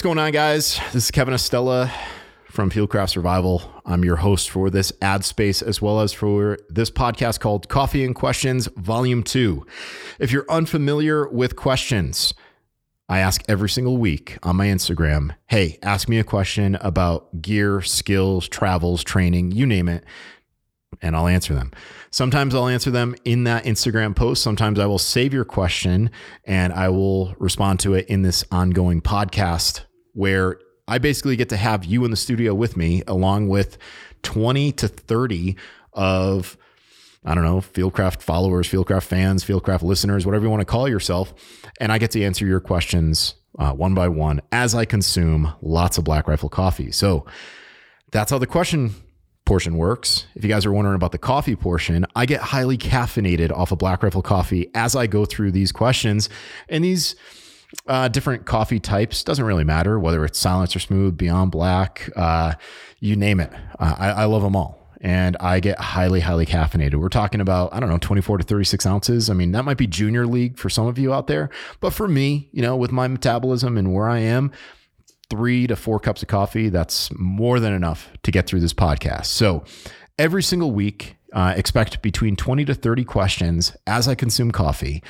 What's going on, guys? This is Kevin Estela from Fieldcraft Survival. I'm your host for this ad space as well as for this podcast called Coffee and Questions Volume 2. If you're unfamiliar with questions, I ask every single week on my Instagram, hey, ask me a question about gear, skills, travels, training, you name it, and I'll answer them. Sometimes I'll answer them in that Instagram post. Sometimes I will save your question and I will respond to it in this ongoing podcast where I basically get to have you in the studio with me along with 20 to 30 of I don't know, Fieldcraft followers, Fieldcraft fans, Fieldcraft listeners, whatever you want to call yourself. And I get to answer your questions uh, one by one as I consume lots of Black Rifle coffee. So that's how the question portion works. If you guys are wondering about the coffee portion, I get highly caffeinated off of Black Rifle coffee as I go through these questions. And these uh, different coffee types doesn't really matter whether it's Silencer Smooth, beyond black, uh, you name it. Uh, I, I love them all and I get highly, highly caffeinated. We're talking about, I don't know, 24 to 36 ounces. I mean, that might be junior league for some of you out there. But for me, you know, with my metabolism and where I am, three to four cups of coffee, that's more than enough to get through this podcast. So every single week, uh, expect between 20 to 30 questions as I consume coffee.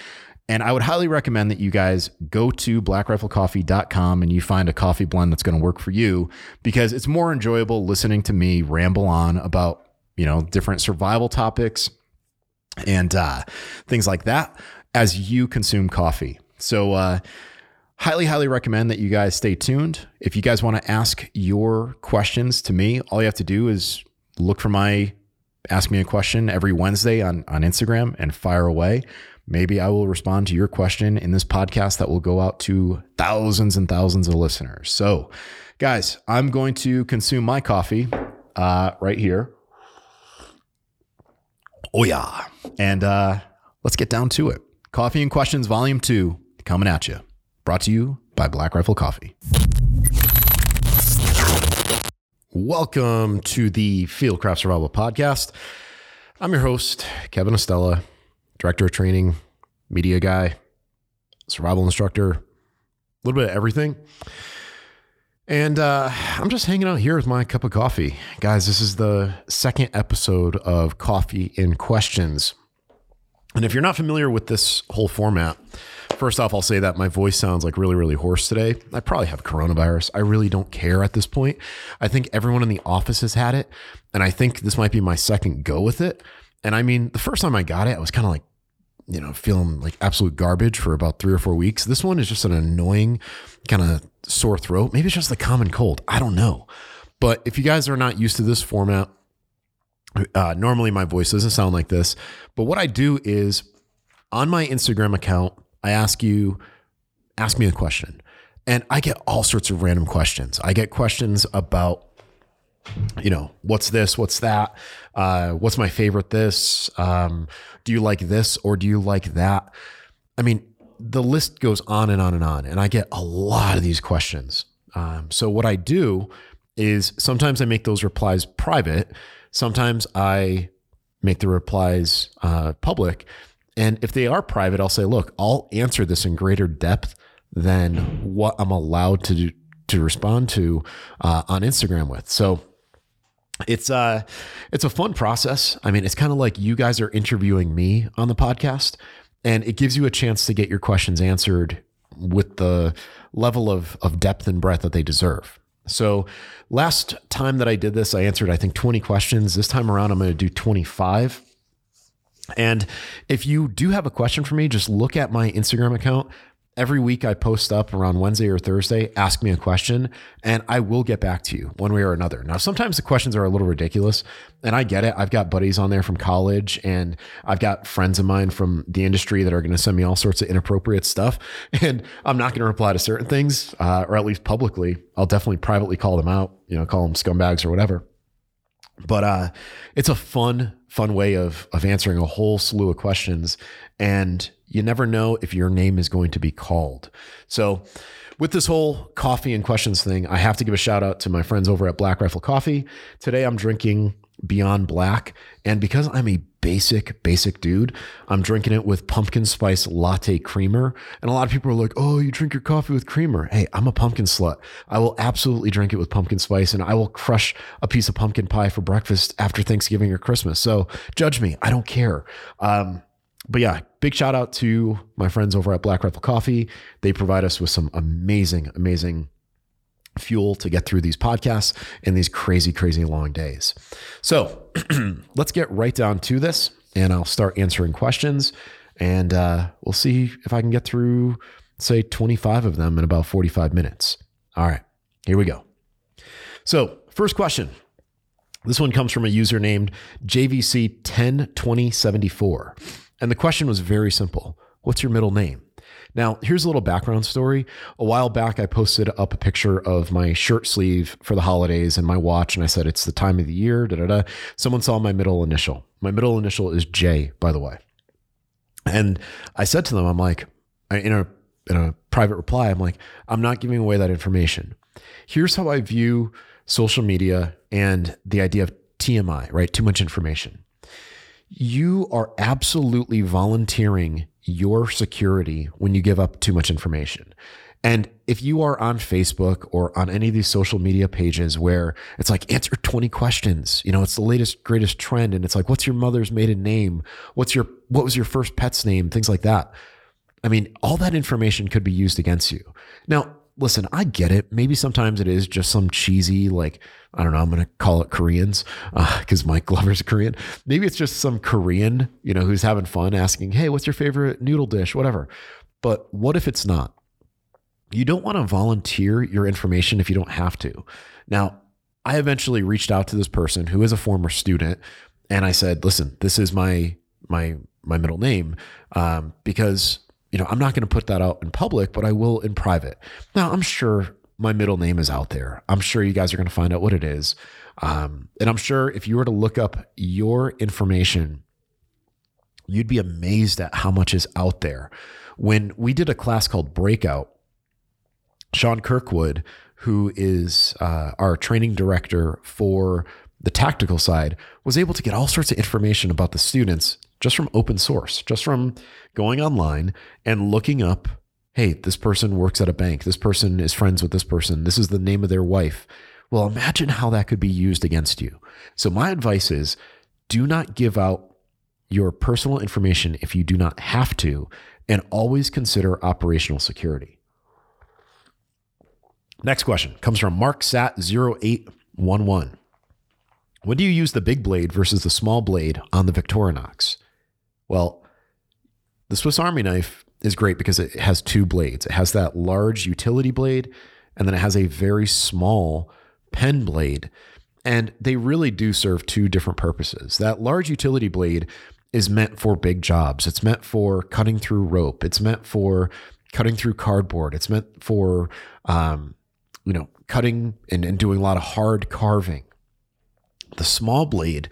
And I would highly recommend that you guys go to blackriflecoffee.com and you find a coffee blend that's going to work for you because it's more enjoyable listening to me ramble on about, you know, different survival topics and uh, things like that as you consume coffee. So, uh, highly, highly recommend that you guys stay tuned. If you guys want to ask your questions to me, all you have to do is look for my ask me a question every Wednesday on, on Instagram and fire away. Maybe I will respond to your question in this podcast that will go out to thousands and thousands of listeners. So, guys, I'm going to consume my coffee uh, right here. Oh, yeah. And uh, let's get down to it. Coffee and Questions, Volume 2, coming at you. Brought to you by Black Rifle Coffee. Welcome to the Fieldcraft Survival Podcast. I'm your host, Kevin Estela, Director of Training, Media Guy, Survival Instructor, a little bit of everything. And uh, I'm just hanging out here with my cup of coffee. Guys, this is the second episode of Coffee in Questions. And if you're not familiar with this whole format, First off, I'll say that my voice sounds like really, really hoarse today. I probably have coronavirus. I really don't care at this point. I think everyone in the office has had it. And I think this might be my second go with it. And I mean, the first time I got it, I was kind of like, you know, feeling like absolute garbage for about three or four weeks. This one is just an annoying kind of sore throat. Maybe it's just the common cold. I don't know. But if you guys are not used to this format, uh, normally my voice doesn't sound like this. But what I do is on my Instagram account, I ask you, ask me a question. And I get all sorts of random questions. I get questions about, you know, what's this? What's that? Uh, what's my favorite this? Um, do you like this or do you like that? I mean, the list goes on and on and on. And I get a lot of these questions. Um, so what I do is sometimes I make those replies private. Sometimes I make the replies uh, public. And if they are private, I'll say, look, I'll answer this in greater depth than what I'm allowed to do, to respond to uh, on Instagram with. So it's uh it's a fun process. I mean, it's kind of like you guys are interviewing me on the podcast, and it gives you a chance to get your questions answered with the level of of depth and breadth that they deserve. So last time that I did this, I answered I think 20 questions. This time around, I'm going to do 25. And if you do have a question for me, just look at my Instagram account. Every week I post up around Wednesday or Thursday, ask me a question, and I will get back to you one way or another. Now, sometimes the questions are a little ridiculous, and I get it. I've got buddies on there from college, and I've got friends of mine from the industry that are going to send me all sorts of inappropriate stuff. And I'm not going to reply to certain things, uh, or at least publicly. I'll definitely privately call them out, you know, call them scumbags or whatever. But uh, it's a fun, fun way of of answering a whole slew of questions, and you never know if your name is going to be called. So, with this whole coffee and questions thing, I have to give a shout out to my friends over at Black Rifle Coffee. Today, I'm drinking Beyond Black, and because I'm a basic, basic dude. I'm drinking it with pumpkin spice latte creamer. And a lot of people are like, oh, you drink your coffee with creamer. Hey, I'm a pumpkin slut. I will absolutely drink it with pumpkin spice and I will crush a piece of pumpkin pie for breakfast after Thanksgiving or Christmas. So judge me. I don't care. Um, but yeah, big shout out to my friends over at Black Rifle Coffee. They provide us with some amazing, amazing fuel to get through these podcasts and these crazy, crazy long days. So let's get right down to this, and I'll start answering questions, and uh, we'll see if I can get through, say, 25 of them in about 45 minutes. All right, here we go. So, first question. This one comes from a user named JVC102074. And the question was very simple What's your middle name? Now, here's a little background story. A while back, I posted up a picture of my shirt sleeve for the holidays and my watch, and I said, It's the time of the year. Da, da, da. Someone saw my middle initial. My middle initial is J, by the way. And I said to them, I'm like, in a, in a private reply, I'm like, I'm not giving away that information. Here's how I view social media and the idea of TMI, right? Too much information. You are absolutely volunteering your security when you give up too much information. And if you are on Facebook or on any of these social media pages where it's like answer 20 questions, you know, it's the latest greatest trend and it's like what's your mother's maiden name? What's your what was your first pet's name? Things like that. I mean, all that information could be used against you. Now, listen, I get it. Maybe sometimes it is just some cheesy, like, I don't know, I'm going to call it Koreans because uh, Mike Glover's Korean. Maybe it's just some Korean, you know, who's having fun asking, hey, what's your favorite noodle dish? Whatever. But what if it's not? You don't want to volunteer your information if you don't have to. Now, I eventually reached out to this person who is a former student and I said, listen, this is my, my, my middle name um, because you know, I'm not going to put that out in public, but I will in private. Now, I'm sure my middle name is out there. I'm sure you guys are going to find out what it is. Um, and I'm sure if you were to look up your information, you'd be amazed at how much is out there. When we did a class called Breakout, Sean Kirkwood, who is uh, our training director for the tactical side, was able to get all sorts of information about the students just from open source, just from going online and looking up, hey, this person works at a bank. This person is friends with this person. This is the name of their wife. Well, imagine how that could be used against you. So, my advice is do not give out your personal information if you do not have to, and always consider operational security. Next question comes from MarkSat0811. When do you use the big blade versus the small blade on the Victorinox? Well, the Swiss Army knife is great because it has two blades. It has that large utility blade, and then it has a very small pen blade. And they really do serve two different purposes. That large utility blade is meant for big jobs. It's meant for cutting through rope. It's meant for cutting through cardboard. It's meant for, um, you know, cutting and, and doing a lot of hard carving. The small blade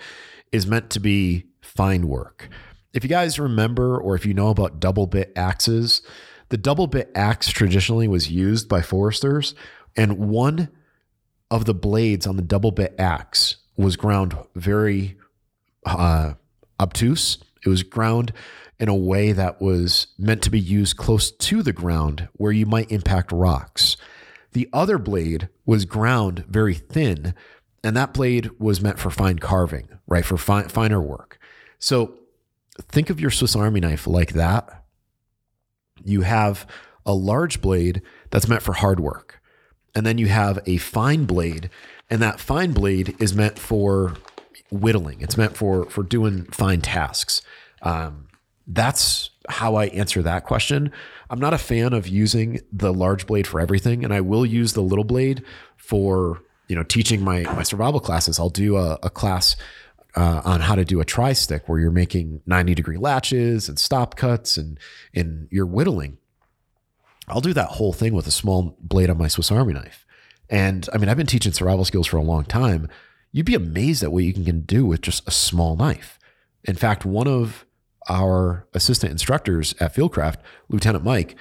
is meant to be fine work if you guys remember or if you know about double bit axes, the double bit axe traditionally was used by foresters, and one of the blades on the double bit axe was ground very uh, obtuse. It was ground in a way that was meant to be used close to the ground where you might impact rocks. The other blade was ground very thin, and that blade was meant for fine carving, right? For fine, finer work. So think of your Swiss Army knife like that. You have a large blade that's meant for hard work. And then you have a fine blade, and that fine blade is meant for whittling. It's meant for for doing fine tasks. Um, that's how I answer that question. I'm not a fan of using the large blade for everything, and I will use the little blade for you know teaching my my survival classes. I'll do a, a class uh, on how to do a tri stick where you're making 90 degree latches and stop cuts and, and you're whittling. I'll do that whole thing with a small blade on my Swiss Army knife. And I mean, I've been teaching survival skills for a long time. You'd be amazed at what you can do with just a small knife. In fact, one of our assistant instructors at Fieldcraft, Lieutenant Mike,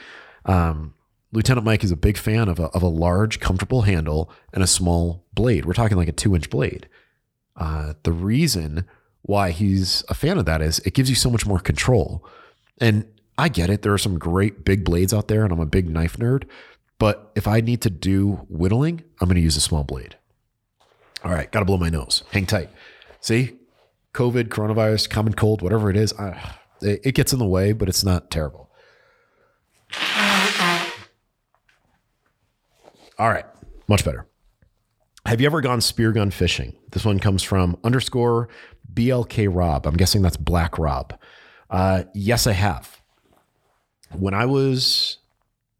um, Lieutenant Mike is a big fan of a, of a large, comfortable handle and a small blade. We're talking like a two inch blade. Uh, the reason why he's a fan of that is it gives you so much more control. And I get it. There are some great big blades out there, and I'm a big knife nerd. But if I need to do whittling, I'm going to use a small blade. All right, got to blow my nose. Hang tight. See, COVID, coronavirus, common cold, whatever it is, it gets in the way, but it's not terrible. All right, much better. Have you ever gone spear gun fishing? This one comes from underscore BLK Rob. I'm guessing that's Black Rob. Uh, yes, I have. When I was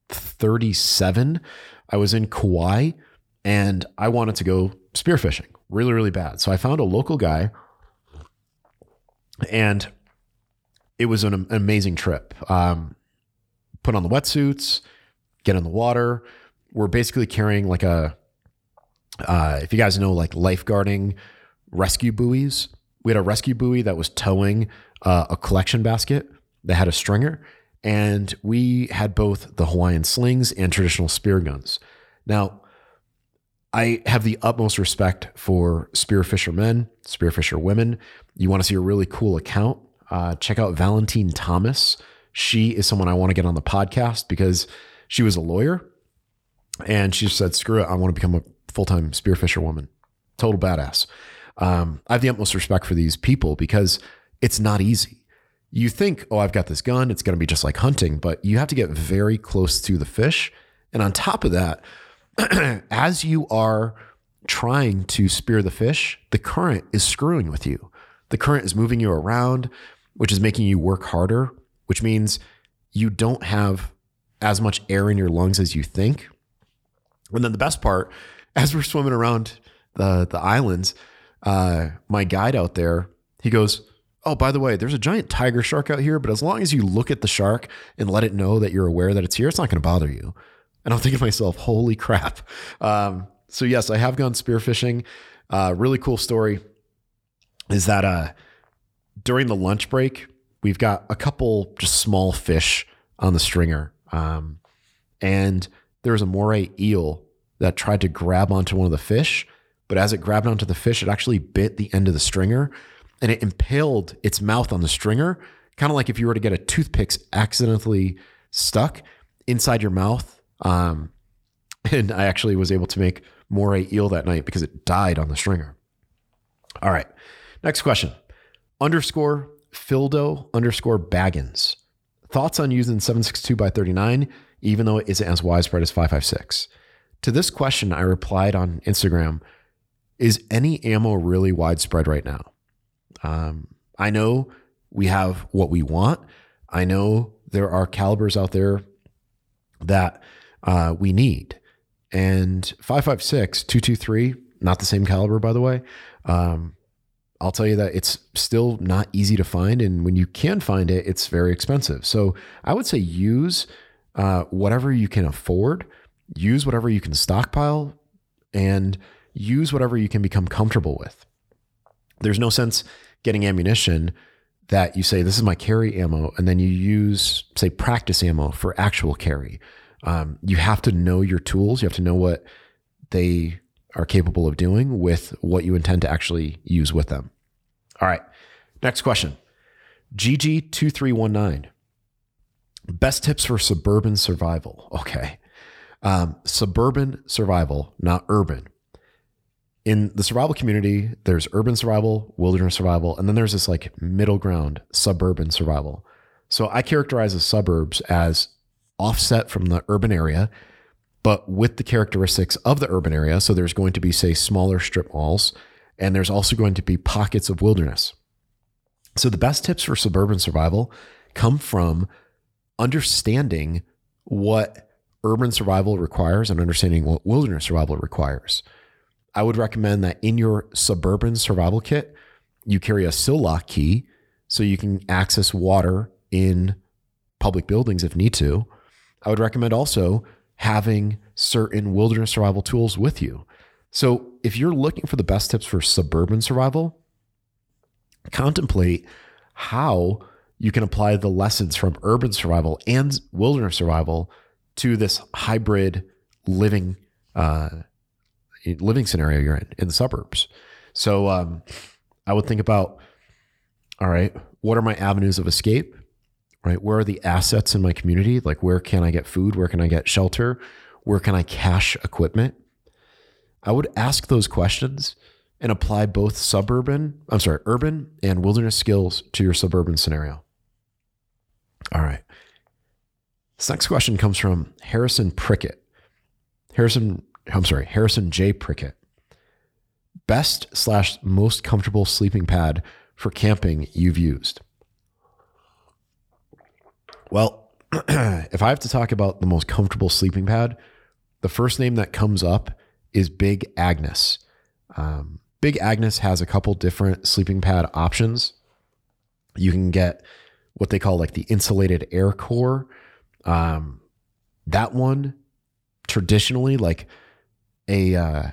37, I was in Kauai and I wanted to go spearfishing really, really bad. So I found a local guy and it was an, an amazing trip. Um, put on the wetsuits, get in the water. We're basically carrying like a, uh, if you guys know, like lifeguarding rescue buoys. We had a rescue buoy that was towing uh, a collection basket that had a stringer, and we had both the Hawaiian slings and traditional spear guns. Now, I have the utmost respect for spearfisher men, spearfisher women. You want to see a really cool account? Uh, check out Valentine Thomas. She is someone I want to get on the podcast because she was a lawyer and she said, screw it, I want to become a full time spearfisher woman. Total badass. Um, I have the utmost respect for these people because it's not easy. You think, oh, I've got this gun, it's going to be just like hunting, but you have to get very close to the fish. And on top of that, as you are trying to spear the fish, the current is screwing with you. The current is moving you around, which is making you work harder, which means you don't have as much air in your lungs as you think. And then the best part, as we're swimming around the the islands, uh, my guide out there, he goes, "Oh, by the way, there's a giant tiger shark out here, but as long as you look at the shark and let it know that you're aware that it's here, it's not going to bother you." And I'm thinking to myself, "Holy crap!" Um, so yes, I have gone spearfishing. Uh, really cool story is that uh, during the lunch break, we've got a couple just small fish on the stringer, um, and there was a moray eel that tried to grab onto one of the fish but as it grabbed onto the fish, it actually bit the end of the stringer and it impaled its mouth on the stringer, kind of like if you were to get a toothpick accidentally stuck inside your mouth. Um, and I actually was able to make moray eel that night because it died on the stringer. All right. Next question. Underscore Fildo underscore Baggins. Thoughts on using 762 by 39, even though it isn't as widespread as 556? To this question, I replied on Instagram is any ammo really widespread right now? Um, I know we have what we want. I know there are calibers out there that uh, we need. And 556, 223, not the same caliber, by the way. Um, I'll tell you that it's still not easy to find. And when you can find it, it's very expensive. So I would say use uh, whatever you can afford, use whatever you can stockpile, and use whatever you can become comfortable with. There's no sense getting ammunition that you say, this is my carry ammo, and then you use, say, practice ammo for actual carry. Um, you have to know your tools. You have to know what they are capable of doing with what you intend to actually use with them. All right. Next question GG2319. Best tips for suburban survival. Okay. Um, suburban survival, not urban in the survival community, there's urban survival, wilderness survival, and then there's this like middle ground, suburban survival. So I characterize the suburbs as offset from the urban area, but with the characteristics of the urban area. So there's going to be, say, smaller strip malls, and there's also going to be pockets of wilderness. So the best tips for suburban survival come from understanding what urban survival requires and understanding what wilderness survival requires. I would recommend that in your suburban survival kit, you carry a sillcock key so you can access water in public buildings if need to. I would recommend also having certain wilderness survival tools with you. So if you're looking for the best tips for suburban survival, contemplate how you can apply the lessons from urban survival and wilderness survival to this hybrid living uh, living scenario you're in in the suburbs. So um, I would think about All right. What are my avenues of escape? Right. Where are the assets in my community? Like, where can I get food? Where can I get shelter? Where can I cache equipment? I would ask those questions and apply both suburban, I'm sorry, urban and wilderness skills to your suburban scenario. All right. This next question comes from Harrison Prickett. Harrison, I'm sorry, Harrison J. Prickett. Best slash most comfortable sleeping pad for camping you've used? Well, if I have to talk about the most comfortable sleeping pad, the first name that comes up is Big Agnes. Um, Big Agnes has a couple different sleeping pad options. You can get what they call like the insulated air core. Um, that one, traditionally, like a uh,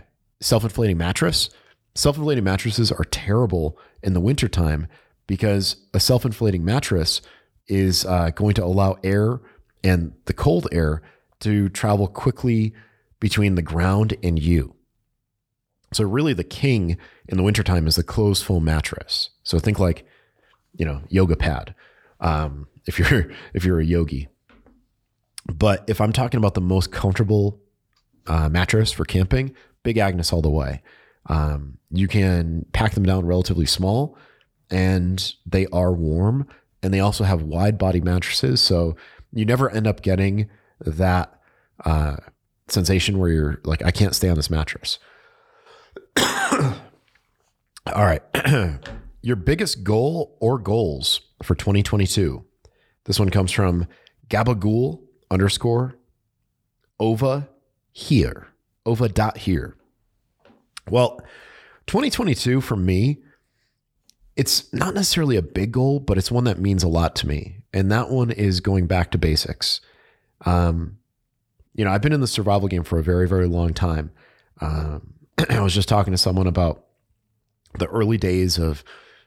self inflating mattress. Self inflating mattresses are terrible in the wintertime because a self inflating mattress is uh, going to allow air and the cold air to travel quickly between the ground and you. So really the king in the wintertime is the closed foam mattress. So think like, you know, yoga pad. Um, if you're if you're a yogi. But if I'm talking about the most comfortable uh, mattress for camping, Big Agnes all the way. Um, you can pack them down relatively small, and they are warm, and they also have wide body mattresses, so you never end up getting that uh, sensation where you're like, I can't stay on this mattress. All right. Your biggest goal or goals for 2022. This one comes from Gabagool underscore Ova here. Ova dot here. Well, 2022 for me, it's not necessarily a big goal, but it's one that means a lot to me. And that one is going back to basics. Um, you know, I've been in the survival game for a very, very long time. Um, I was just talking to someone about the early days of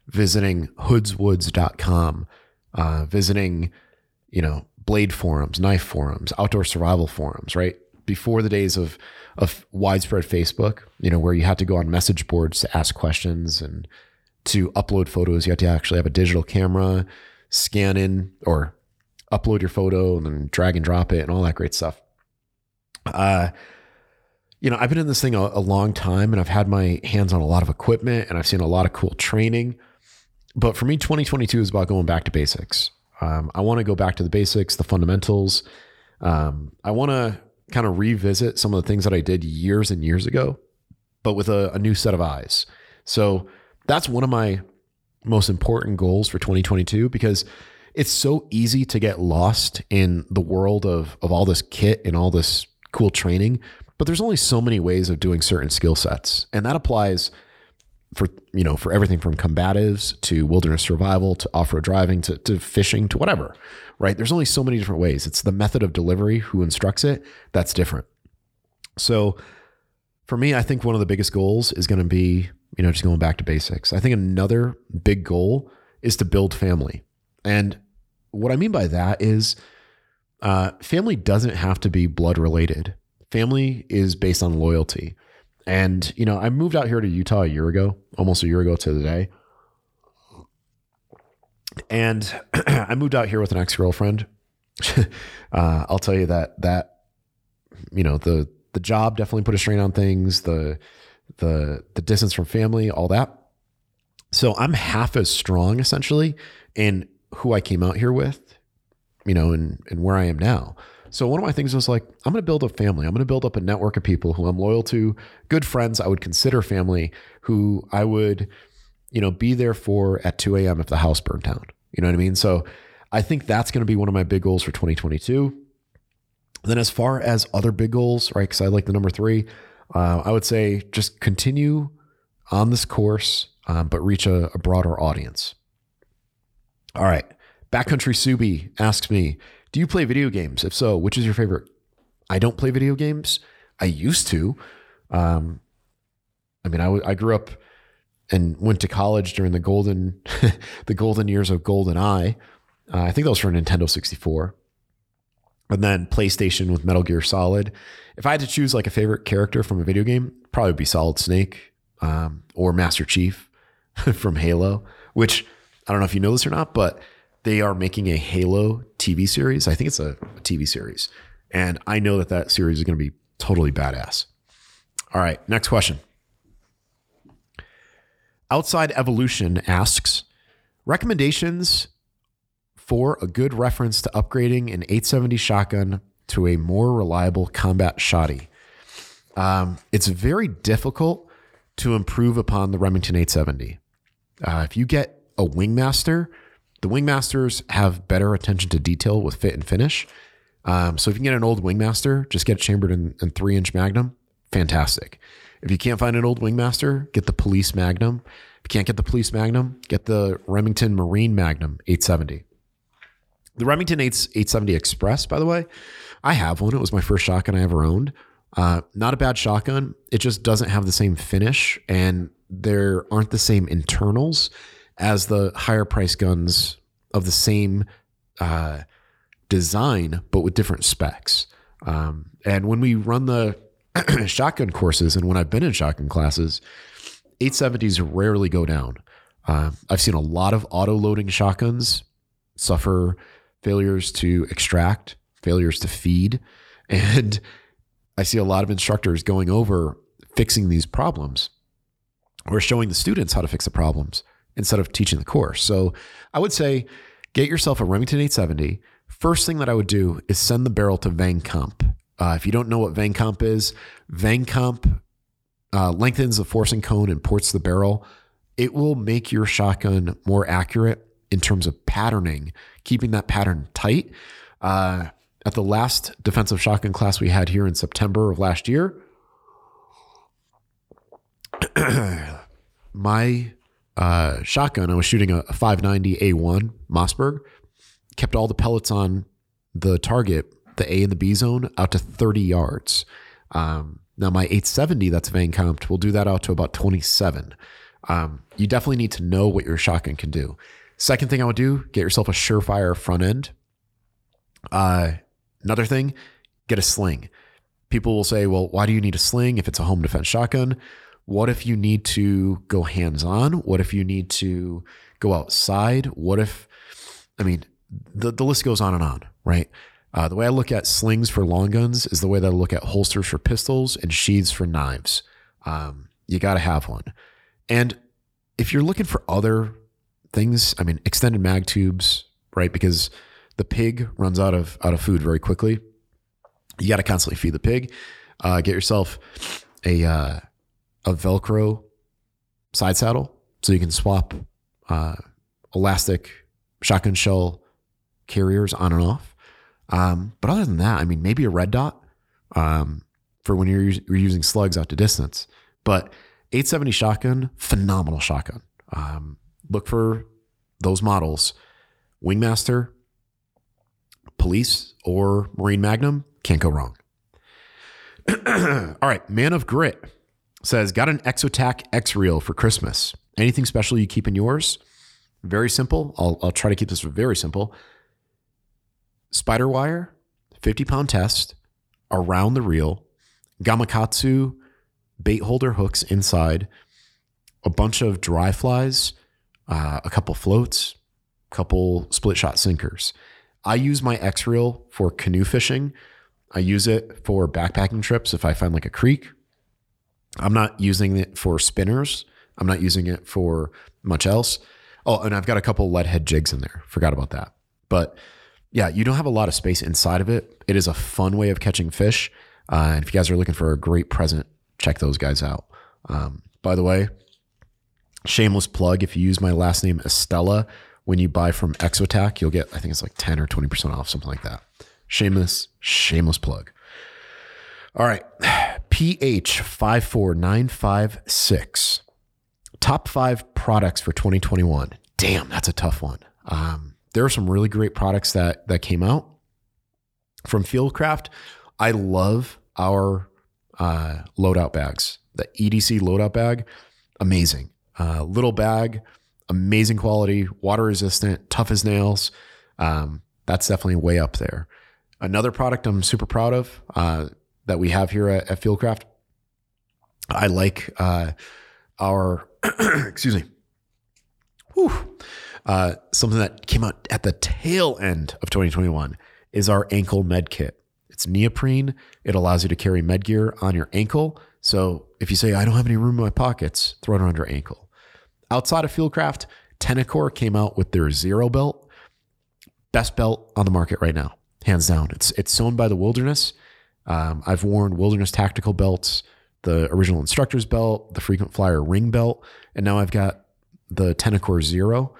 visiting hoodswoods.com, uh, visiting, you know, blade forums, knife forums, outdoor survival forums, right? Before the days of of widespread Facebook, you know, where you had to go on message boards to ask questions and to upload photos, you had to actually have a digital camera, scan in or upload your photo and then drag and drop it and all that great stuff. Uh, you know, I've been in this thing a, a, long time and I've had my hands on a lot of equipment and I've seen a lot of cool training. But for me, 2022 is about going back to basics. Um, I want to go back to the basics, the fundamentals. Um, I want to kind of revisit some of the things that I did years and years ago, but with a, a new set of eyes. So that's one of my most important goals for 2022 because it's so easy to get lost in the world of, of all this kit and all this cool training but there's only so many ways of doing certain skill sets. And that applies for, you know, for everything from combatives to wilderness survival to off-road driving to, to fishing to whatever, right? There's only so many different ways. It's the method of delivery, who instructs it, that's different. So for me, I think one of the biggest goals is going to be, you know, just going back to basics. I think another big goal is to build family. And what I mean by that is uh, family doesn't have to be blood related family is based on loyalty. And, you know, I moved out here to Utah a year ago, almost a year ago to the day. And I moved out here with an ex girlfriend. uh, I'll tell you that, that, you know, the, the job definitely put a strain on things, the, the, the distance from family, all that. So I'm half as strong essentially in who I came out here with, you know, and, and where I am now. So one of my things was like, I'm going to build a family. I'm going to build up a network of people who I'm loyal to, good friends I would consider family, who I would, you know, be there for at 2 a.m. if the house burned down. You know what I mean? So I think that's going to be one of my big goals for 2022. Then as far as other big goals, right? Because I like the number three, uh, I would say just continue on this course, um, but reach a, a broader audience. All right. Backcountry Subi asks me, do you play video games? If so, which is your favorite? I don't play video games. I used to. Um, I mean, I, w- I grew up and went to college during the golden the golden years of GoldenEye. Uh, I think that was for Nintendo 64. And then PlayStation with Metal Gear Solid. If I had to choose like a favorite character from a video game, probably would be Solid Snake um, or Master Chief from Halo, which I don't know if you know this or not, but they are making a Halo TV series. I think it's a, TV series. And I know that that series is going to be totally badass. All right, next question. Outside Evolution asks recommendations for a good reference to upgrading an 870 shotgun to a more reliable combat shotty. Um, it's very difficult to improve upon the Remington 870. Uh, if you get a Wingmaster, the Wingmasters have better attention to detail with fit and finish. Um, so if you can get an old Wingmaster, just get chambered in, in three inch Magnum. Fantastic. If you can't find an old Wingmaster, get the Police Magnum. If you can't get the Police Magnum, get the Remington Marine Magnum 870. The Remington 870 Express, by the way, I have one. It was my first shotgun I ever owned. Uh, not a bad shotgun. It just doesn't have the same finish, and there aren't the same internals as the higher price guns of the same uh, design, but with different specs. Um, and when we run the shotgun courses, and when I've been in shotgun classes, 870s rarely go down. Uh, I've seen a lot of auto loading shotguns suffer failures to extract, failures to feed, and I see a lot of instructors going over fixing these problems or showing the students how to fix the problems instead of teaching the course. So I would say get yourself a Remington 870. First thing that I would do is send the barrel to Vang Comp. Uh, if you don't know what Vang Comp is, Vang Comp uh, lengthens the forcing cone and ports the barrel. It will make your shotgun more accurate in terms of patterning, keeping that pattern tight. Uh, at the last defensive shotgun class we had here in September of last year, my uh, shotgun, I was shooting a, a 590 A1 Mossberg, kept all the pellets on the target, the A and the B zone, out to 30 yards. Um, now, my 870 that's Vang comped will do that out to about 27. Um, you definitely need to know what your shotgun can do. Second thing I would do, get yourself a Surefire front end. Uh, another thing, get a sling. People will say, well, why do you need a sling if it's a home defense shotgun? What if you need to go hands on? What if you need to go outside? What if, I mean, the, the list goes on and on, right? Uh, the way I look at slings for long guns is the way that I look at holsters for pistols and sheaths for knives. Um, you got to have one. And if you're looking for other things, I mean, extended mag tubes, right? Because the pig runs out of out of food very quickly. You got to constantly feed the pig. Uh, get yourself a uh, a Velcro side saddle so you can swap uh, elastic shotgun shell carriers on and off. Um, but other than that, I mean, maybe a red dot um, for when you're, you're, using slugs out to distance. But 870 shotgun, phenomenal shotgun. Um, look for those models Wingmaster, Police, or Marine Magnum. Can't go wrong. All right, Man of Grit says, Got an Exotac X Reel for Christmas. Anything special you keep in yours? Very simple. I'll, I'll try to keep this very simple. Spider wire, 50 pound test around the reel, Gamakatsu bait holder hooks inside, a bunch of dry flies, uh, a couple floats, couple split shot sinkers. I use my X reel for canoe fishing. I use it for backpacking trips if I find like a creek I'm not using it for spinners. I'm not using it for much else. Oh, and I've got a couple lead head jigs in there. Forgot about that. But yeah, you don't have a lot of space inside of it. It is a fun way of catching fish. Uh, and if you guys are looking for a great present, check those guys out. Um, by the way, shameless plug if you use my last name Estela when you buy from Exotac, you'll get, I think it's like 10 or 20% off, something like that. Shameless, shameless plug. All right. PH 54956. Top five products for 2021. Damn, that's a tough one. Um, there are some really great products that that came out from Fieldcraft. I love our uh, loadout bags. The EDC loadout bag, amazing. Uh, little bag, amazing quality, water resistant, tough as nails. Um, that's definitely way up there. Another product I'm super proud of. Uh, that we have here at, at Fieldcraft. I like uh, our, excuse me, Whew. Uh, something that came out at the tail end of 2021 is our ankle med kit. It's neoprene. It allows you to carry med gear on your ankle. So if you say, I don't have any room in my pockets, throw it on your ankle. Outside of Fieldcraft, Tenacor came out with their Zero belt. Best belt on the market right now, hands down. It's it's sewn by the Wilderness. Um, I've worn Wilderness tactical belts, the original instructor's belt, the frequent flyer ring belt, and now I've got the Tenacor Zero.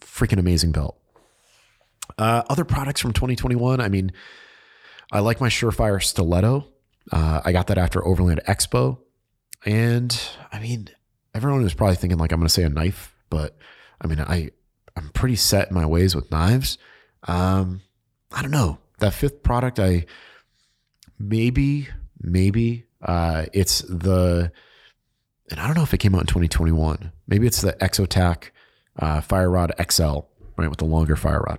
Freaking amazing belt. Uh, other products from 2021. I mean, I like my Surefire stiletto. Uh, I got that after Overland Expo. And I mean, everyone was probably thinking like I'm going to say a knife, but I mean, I I'm pretty set in my ways with knives. Um, I don't know that fifth product. I maybe maybe uh, it's the and I don't know if it came out in 2021. Maybe it's the Exotac uh, Fire Rod XL, right, with the longer fire rod.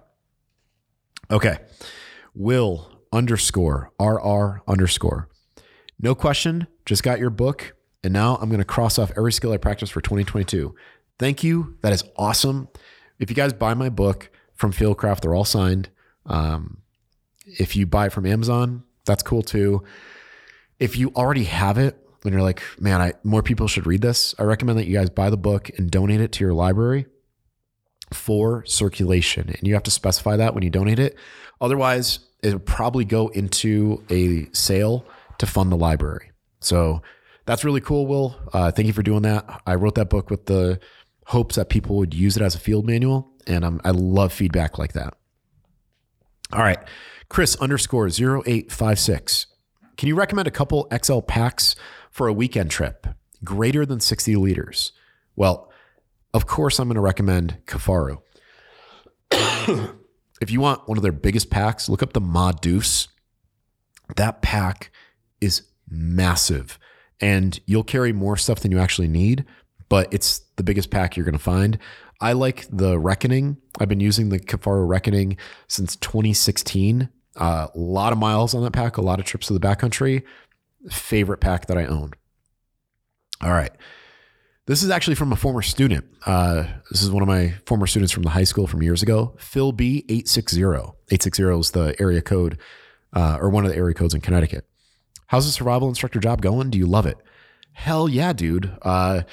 Okay, Will underscore RR underscore. No question, just got your book. And now I'm going to cross off every skill I practiced for 2022. Thank you. That is awesome. If you guys buy my book from Fieldcraft, they're all signed. Um, if you buy it from Amazon, that's cool too. If you already have it and you're like, man, I, more people should read this, I recommend that you guys buy the book and donate it to your library for circulation. And you have to specify that when you donate it. Otherwise, it'll probably go into a sale to fund the library. So that's really cool, Will. Uh, thank you for doing that. I wrote that book with the hopes that people would use it as a field manual, and um, I love feedback like that. All right, Chris underscore 0856. Can you recommend a couple XL packs for a weekend trip greater than 60 liters? Well, of course, I'm going to recommend Kifaru. if you want one of their biggest packs, look up the Ma Deuce. That pack is massive and you'll carry more stuff than you actually need, but it's the biggest pack you're going to find. I like the Reckoning. I've been using the Kifaru Reckoning since 2016. Uh, a lot of miles on that pack, a lot of trips to the backcountry. Favorite pack that I own. All right. This is actually from a former student. Uh, this is one of my former students from the high school from years ago. Phil B eight six zero. Eight six zero is the area code, uh, or one of the area codes in Connecticut. How's the survival instructor job going? Do you love it? Hell yeah, dude. Uh,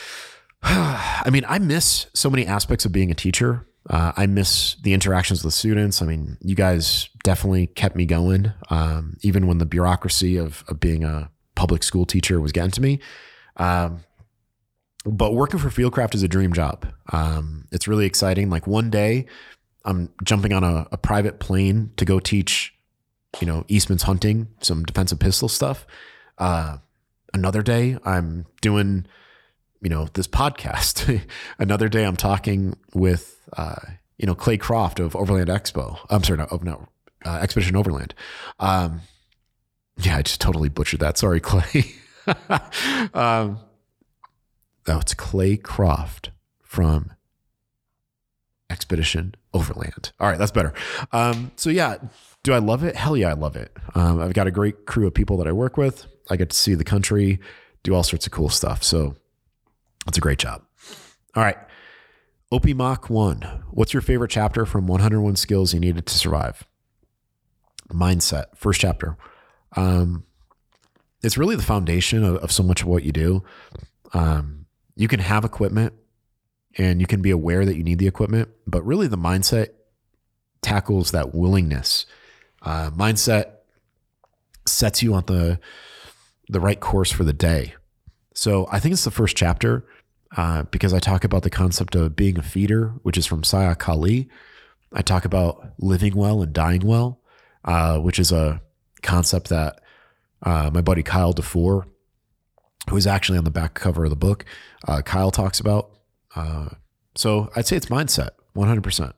I mean, I miss so many aspects of being a teacher. Uh, I miss the interactions with students. I mean, you guys definitely kept me going, um, even when the bureaucracy of, of being a public school teacher was getting to me. Um, but working for Fieldcraft is a dream job. Um, it's really exciting. Like one day, I'm jumping on a, a, private plane to go teach, you know, Eastman's hunting, some defensive pistol stuff. Uh, another day, I'm doing, you know, this podcast. another day, I'm talking with, uh, you know, Clay Croft of Overland Expo. I'm sorry, no, no uh, Expedition Overland. Um, yeah, I just totally butchered that. Sorry, Clay. um, Oh, it's Clay Croft from Expedition Overland. All right, that's better. Um, so yeah, do I love it? Hell yeah, I love it. Um, I've got a great crew of people that I work with. I get to see the country, do all sorts of cool stuff. So it's a great job. All right. Opie Mach 1. What's your favorite chapter from 101 Skills You Needed to Survive? Mindset, first chapter. Um, it's really the foundation of, of so much of what you do. Um, you can have equipment and you can be aware that you need the equipment, but really the mindset tackles that willingness. Uh, mindset sets you on the the right course for the day. So I think it's the first chapter uh, because I talk about the concept of being a feeder, which is from Sayoc Kali. I talk about living well and dying well, uh, which is a concept that uh, my buddy Kyle Defoor who's actually on the back cover of the book, uh, Kyle talks about. Uh, so I'd say it's mindset, 100%.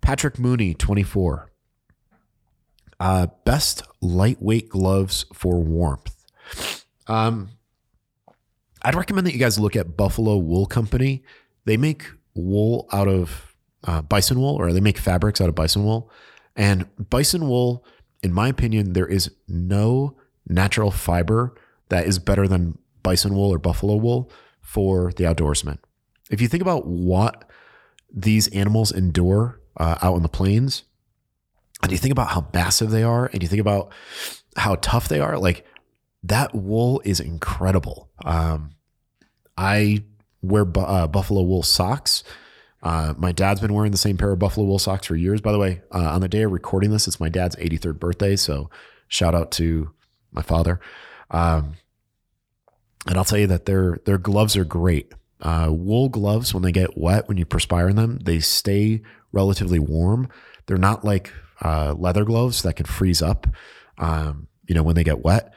Patrick Mooney, 24. Uh, best lightweight gloves for warmth. Um, I'd recommend that you guys look at Buffalo Wool Company. They make wool out of uh, bison wool, or they make fabrics out of bison wool. And bison wool, in my opinion, there is no natural fiber that is better than bison wool or buffalo wool for the outdoorsman. If you think about what these animals endure uh, out in the plains, and you think about how massive they are, and you think about how tough they are, like that wool is incredible. Um, I wear bu- uh, buffalo wool socks. Uh, my dad's been wearing the same pair of buffalo wool socks for years. By the way, uh, on the day of recording this, it's my dad's 83rd birthday. So shout out to my father. Um, and I'll tell you that their their gloves are great. Uh, wool gloves, when they get wet, when you perspire in them, they stay relatively warm. They're not like uh, leather gloves that could freeze up. Um, you know, when they get wet.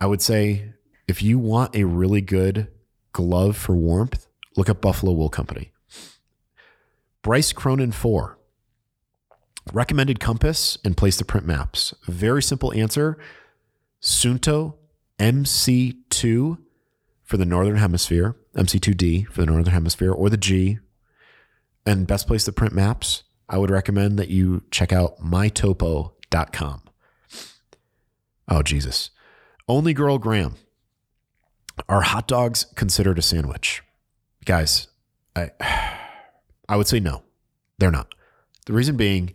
I would say if you want a really good glove for warmth, look at Buffalo Wool Company. Bryce Cronin 4. Recommended compass and place to print maps. Very simple answer. Suunto MC2 for the Northern Hemisphere, MC2D for the Northern Hemisphere, or the G. And best place to print maps, I would recommend that you check out mytopo.com. Oh, Jesus. Only Girl Graham. Are hot dogs considered a sandwich? Guys, I I would say no. They're not. The reason being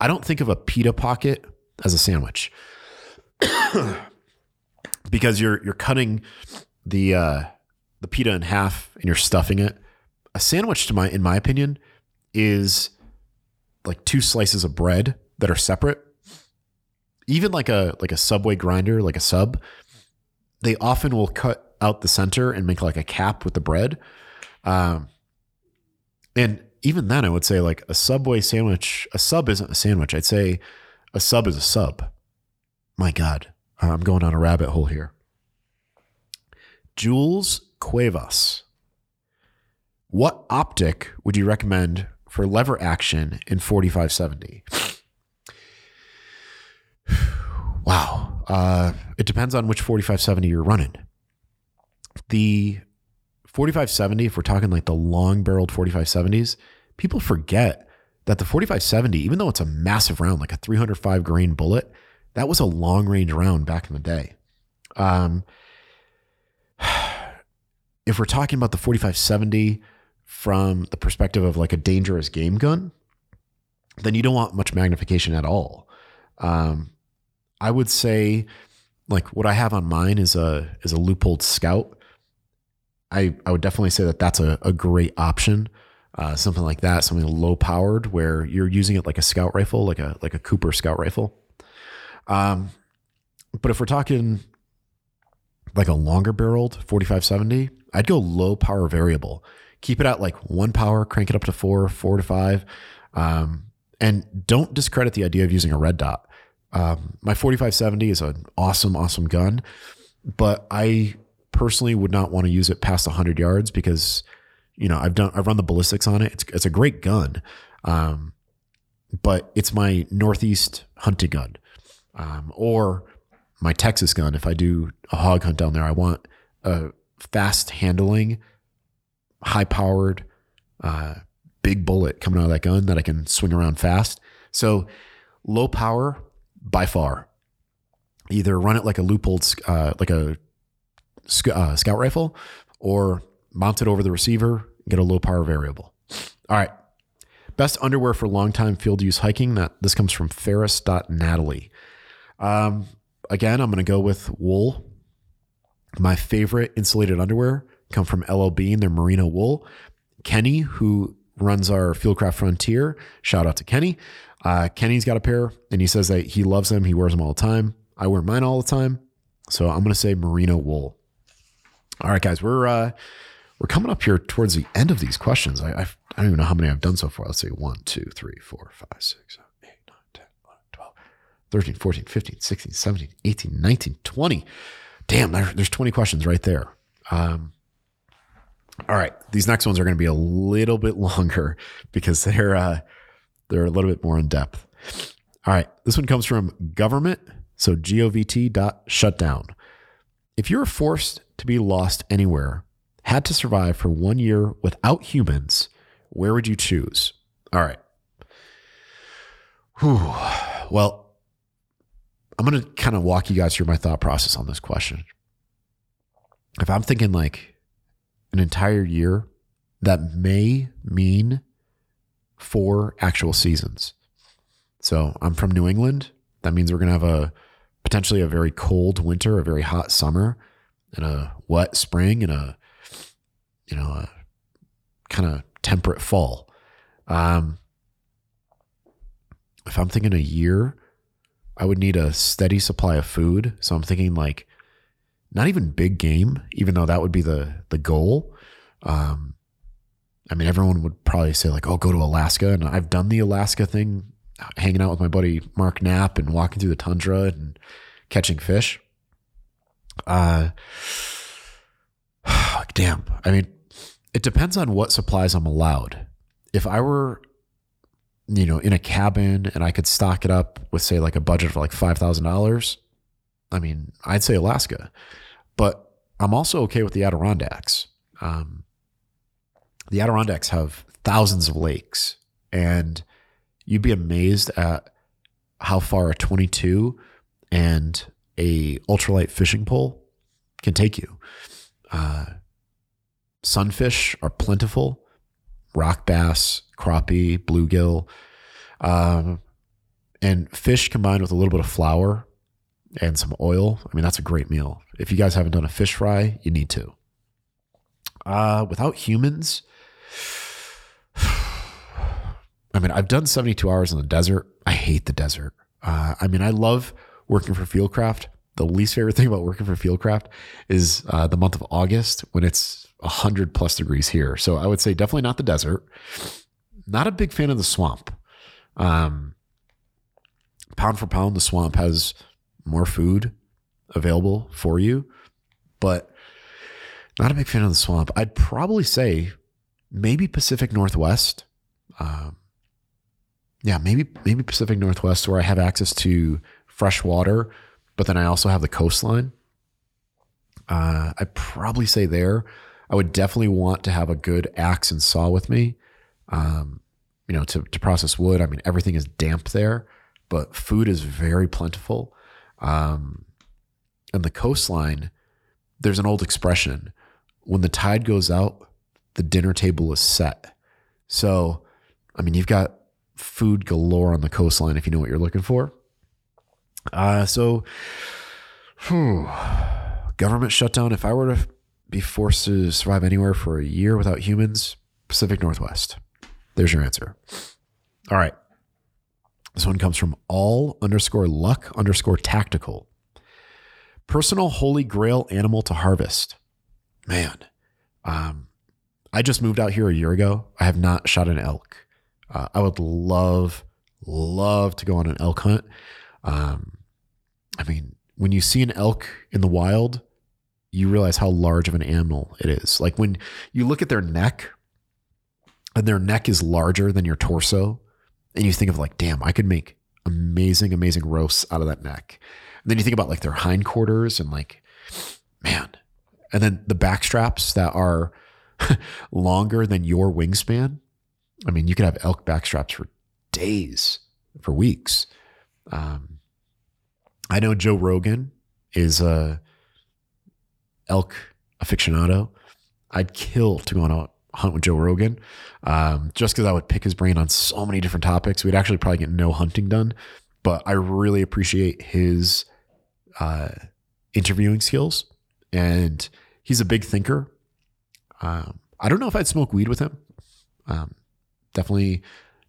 I don't think of a pita pocket as a sandwich. because you're you're cutting the uh, the pita in half and you're stuffing it. A sandwich to my in my opinion is like two slices of bread that are separate even like a like a subway grinder, like a sub, they often will cut out the center and make like a cap with the bread. Um, and even then, I would say like a subway sandwich, a sub isn't a sandwich. I'd say a sub is a sub. My God, I'm going on a rabbit hole here. Jules Cuevas. What optic would you recommend for lever action in 4570? Wow. Uh, it depends on which 4570 you're running. The 4570, if we're talking like the long barreled 4570s, people forget that the 4570, even though it's a massive round, like a 305 grain bullet, that was a long range round back in the day. Um, if we're talking about the 4570 from the perspective of like a dangerous game gun, then you don't want much magnification at all. Um, I would say like what I have on mine is a is a Leupold Scout. I I would definitely say that that's a, a great option. Uh, something like that, something low powered where you're using it like a scout rifle, like a like a Cooper scout rifle. Um, but if we're talking like a longer barreled 4570, I'd go low power variable. Keep it at like one power, crank it up to four, four to five. Um, and don't discredit the idea of using a red dot. Um, my 4570 is an awesome, awesome gun, but I personally would not want to use it past 100 yards because, you know, I've done, I've run the ballistics on it. It's, it's a great gun, um, but it's my Northeast hunting gun um, or my Texas gun. If I do a hog hunt down there, I want a fast handling, high powered, uh, big bullet coming out of that gun that I can swing around fast. So low power by far. Either run it like a Leupold, uh, like a uh, scout rifle, or mount it over the receiver, get a low power variable. All right. Best underwear for long time field use hiking. That this comes from Ferris.Natalie. Um, again, I'm going to go with wool. My favorite insulated underwear come from LL Bean, their merino wool. Kenny, who runs our Fieldcraft Frontier, shout out to Kenny. Uh, Kenny's got a pair and he says that he loves them. He wears them all the time. I wear mine all the time. So I'm going to say merino wool. All right, guys, we're, uh, we're coming up here towards the end of these questions. I, I've, I do not even know how many I've done so far. Let's see. 1, 2, 3, 4, 5, 6, 7, 8, 9, 10, 11, 12, 13, 14, 15, 16, 17, 18, 19, 20. Damn, there, there's 20 questions right there. Um, all right. These next ones are going to be a little bit longer because they're, uh, they're a little bit more in depth. All right. This one comes from government. So govt dot shutdown. If you're forced to be lost anywhere, had to survive for one year without humans, where would you choose? All right. Whew. Well, I'm going to kind of walk you guys through my thought process on this question. If I'm thinking like an entire year that may mean four actual seasons. So I'm from New England. That means we're going to have a potentially a very cold winter, a very hot summer, and a wet spring and a you know a kind of temperate fall. Um, if I'm thinking a year, I would need a steady supply of food. So I'm thinking like not even big game, even though that would be the the goal. Um, I mean, everyone would probably say like, "Oh, go to Alaska," and I've done the Alaska thing, hanging out with my buddy Mark Knapp and walking through the tundra and catching fish. Uh, damn. I mean, it depends on what supplies I'm allowed. If I were, you know, in a cabin and I could stock it up with, say, like a budget of like five thousand dollars, I mean, I'd say Alaska. But I'm also okay with the Adirondacks. Um, the Adirondacks have thousands of lakes, and you'd be amazed at how far a 22 and a ultralight fishing pole can take you. Uh, sunfish are plentiful, rock bass, crappie, bluegill, um, and fish combined with a little bit of flour and some oil. I mean, that's a great meal. If you guys haven't done a fish fry, you need to. Uh, without humans, I mean, I've done 72 hours in the desert. I hate the desert. Uh, I mean, I love working for Fieldcraft. The least favorite thing about working for Fieldcraft is uh, the month of August when it's 100 plus degrees here. So I would say definitely not the desert. Not a big fan of the swamp. Um, pound for pound, the swamp has more food available for you, but not a big fan of the swamp. I'd probably say maybe Pacific Northwest. Um, yeah, maybe maybe Pacific Northwest where I have access to fresh water, but then I also have the coastline. Uh, I'd probably say there. I would definitely want to have a good axe and saw with me. Um, you know, to, to process wood. I mean, everything is damp there, but food is very plentiful. Um, and the coastline, there's an old expression when the tide goes out, the dinner table is set. So, I mean, you've got food galore on the coastline if you know what you're looking for. Uh, so, whew, government shutdown. If I were to be forced to survive anywhere for a year without humans, Pacific Northwest. There's your answer. All right. This one comes from all underscore luck underscore tactical. Personal holy grail animal to harvest. Man, um, I just moved out here a year ago. I have not shot an elk. Uh, I would love, love to go on an elk hunt. Um, I mean, when you see an elk in the wild, you realize how large of an animal it is. Like when you look at their neck, and their neck is larger than your torso, and you think of like, damn, I could make amazing, amazing roasts out of that neck. And then you think about like their hindquarters and like, man, and then the back straps that are longer than your wingspan. I mean, you could have elk back straps for days, for weeks. Um, I know Joe Rogan is a elk aficionado. I'd kill to go on a hunt with Joe Rogan, um, just because I would pick his brain on so many different topics. We'd actually probably get no hunting done, but I really appreciate his uh, interviewing skills, and he's a big thinker. Um, I don't know if I'd smoke weed with him. Um, definitely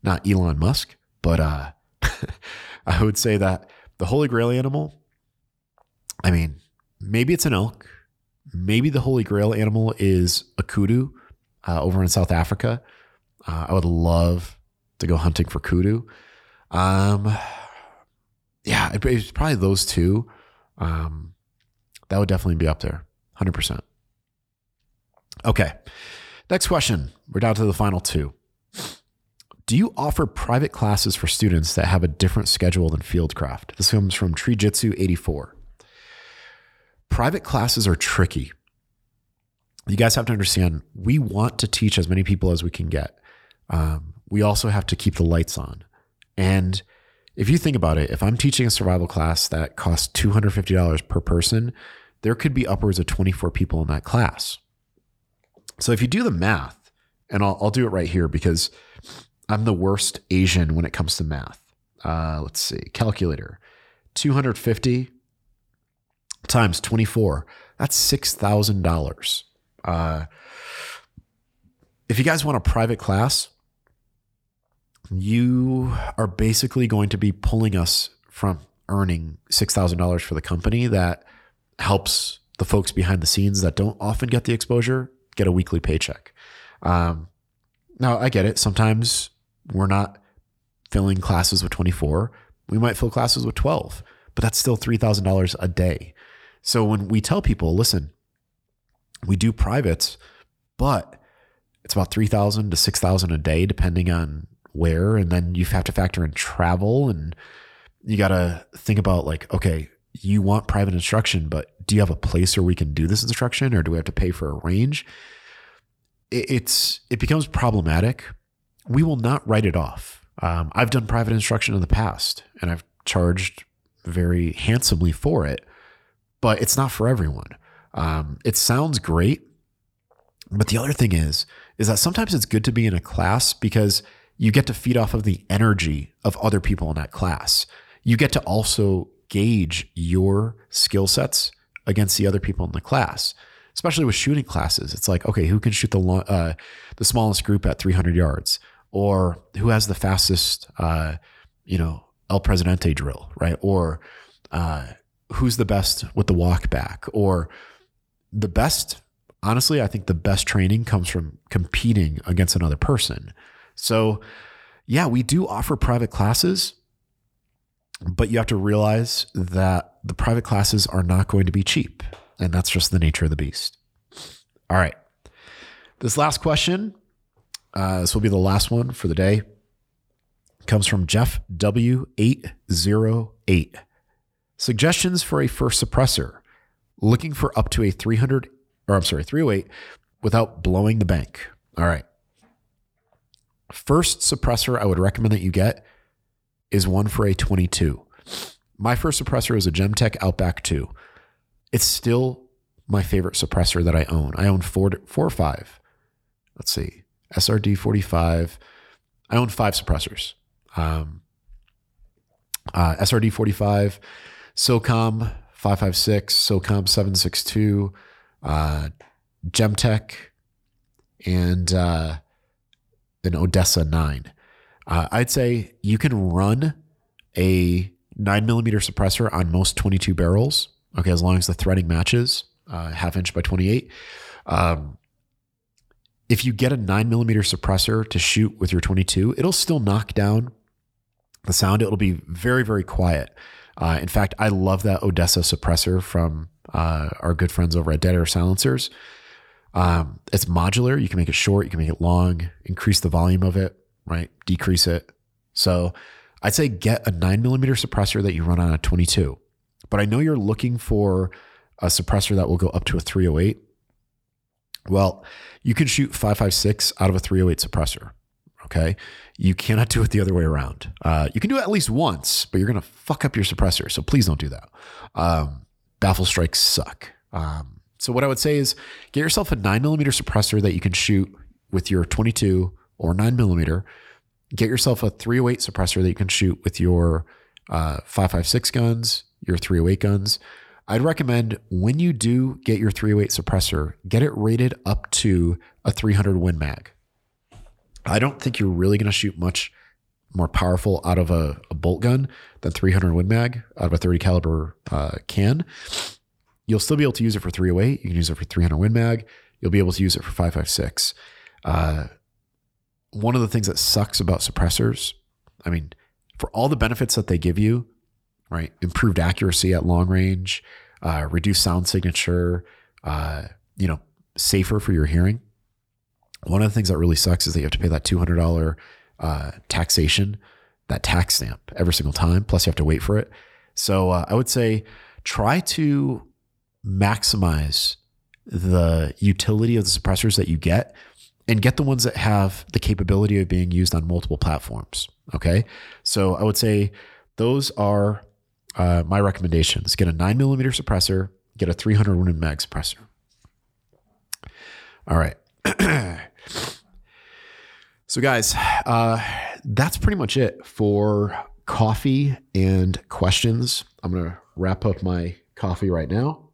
not Elon Musk, but uh, I would say that the holy grail animal. I mean, maybe it's an elk maybe the holy grail animal is a kudu uh, over in South Africa. Uh, I would love to go hunting for kudu. Um, yeah, it, it's probably those two. Um, that would definitely be up there, 100%. Okay. Next question. We're down to the final two. Do you offer private classes for students that have a different schedule than Fieldcraft? This comes from Tree Jitsu 84 private classes are tricky. You guys have to understand, we want to teach as many people as we can get. Um, we also have to keep the lights on. And if you think about it, if I'm teaching a survival class that costs $250 per person, there could be upwards of 24 people in that class. So if you do the math and I'll, I'll do it right here because I'm the worst Asian when it comes to math. Uh, let's see, calculator, 250 times 24. That's six thousand uh, dollars. If you guys want a private class, you are basically going to be pulling us from earning $6,000 for the company that helps the folks behind the scenes that don't often get the exposure get a weekly paycheck. Um, now, I get it. Sometimes we're not filling classes with 24. We might fill classes with 12, but that's still $3,000 a day. So when we tell people, listen, we do privates, but it's about 3,000 to 6,000 a day, depending on where. And then you have to factor in travel and you got to think about like, okay, you want private instruction, but do you have a place where we can do this instruction or do we have to pay for a range? It's, it becomes problematic. We will not write it off. Um, I've done private instruction in the past and I've charged very handsomely for it, but it's not for everyone. Um, it sounds great. But the other thing is, is that sometimes it's good to be in a class because you get to feed off of the energy of other people in that class. You get to also gauge your skill sets against the other people in the class, especially with shooting classes. It's like, okay, who can shoot the uh, the smallest group at 300 yards, or who has the fastest, uh, you know, El Presidente drill, right? Or uh, who's the best with the walk back, or the best. Honestly, I think the best training comes from competing against another person. So, yeah, we do offer private classes, but you have to realize that the private classes are not going to be cheap. And that's just the nature of the beast. All right. This last question, uh, this will be the last one for the day, comes from Jeff W808. Suggestions for a first suppressor. Looking for up to a 300, or I'm sorry, 308 without blowing the bank. All right. First suppressor I would recommend that you get is one for a 22. My first suppressor is a Gemtech Outback 2. It's still my favorite suppressor that I own. I own four, four or five. Let's see, SRD 45. I own five suppressors. Um, uh, SRD 45, SOCOM 556, SOCOM 762, uh, Gemtech, and uh, an Odessa 9. Uh, I'd say you can run a 9 millimeter suppressor on most 22 barrels, okay, as long as the threading matches, uh, half inch by 28. Um, if you get a 9 millimeter suppressor to shoot with your 22, it'll still knock down the sound. It'll be very, very quiet. Uh, in fact, I love that Odessa suppressor from uh, our good friends over at Dead Air Silencers. Um, it's modular. You can make it short, you can make it long, increase the volume of it, right? Decrease it. So I'd say get a nine millimeter suppressor that you run on a 22. But I know you're looking for a suppressor that will go up to a 308. Well, you can shoot 556 out of a 308 suppressor. Okay. You cannot do it the other way around. Uh, you can do it at least once, but you're going to fuck up your suppressor. So please don't do that. Um, baffle strikes suck. Um, so what I would say is get yourself a nine millimeter suppressor that you can shoot with your 22 or nine millimeter. Get yourself a 308 suppressor that you can shoot with your uh, 556 guns, your 308 guns. I'd recommend when you do get your 308 suppressor, get it rated up to a 300 Win Mag. I don't think you're really going to shoot much more powerful out of a, a, bolt gun than 300 Win Mag out of a 30 caliber uh, can. You'll still be able to use it for 308. You can use it for 300 Win Mag. You'll be able to use it for 556. Uh, one of the things that sucks about suppressors, I mean, for all the benefits that they give you, right? Improved accuracy at long range, uh, reduced sound signature, uh, you know, safer for your hearing. One of the things that really sucks is that you have to pay that $200 uh, taxation, that tax stamp every single time. Plus, you have to wait for it. So uh, I would say try to maximize the utility of the suppressors that you get and get the ones that have the capability of being used on multiple platforms. Okay. So I would say those are uh, my recommendations. Get a nine millimeter suppressor, get a 300 Win Mag suppressor. All right. So, guys, uh, that's pretty much it for coffee and questions. I'm going to wrap up my coffee right now.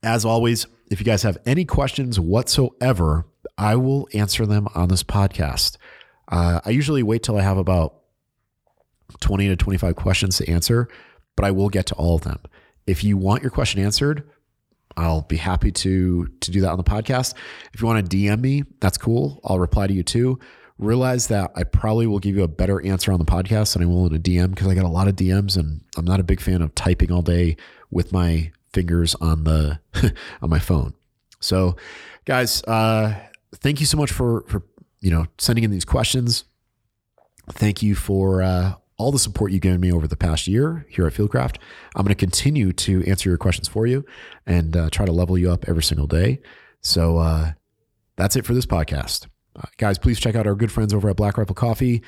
As always, if you guys have any questions whatsoever, I will answer them on this podcast. Uh, I usually wait till I have about 20 to 25 questions to answer, but I will get to all of them. If you want your question answered, I'll be happy to to do that on the podcast. If you want to DM me, that's cool. I'll reply to you too. Realize that I probably will give you a better answer on the podcast than I will in a DM because I got a lot of DMs and I'm not a big fan of typing all day with my fingers on the on my phone. So, guys, uh, thank you so much for for you know sending in these questions. Thank you for uh, all the support you've given me over the past year here at Fieldcraft. I'm going to continue to answer your questions for you and uh, try to level you up every single day. So uh, that's it for this podcast. Uh, guys, please check out our good friends over at Black Rifle Coffee.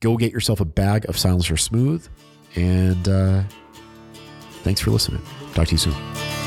Go get yourself a bag of Silencer Smooth. And uh, thanks for listening. Talk to you soon.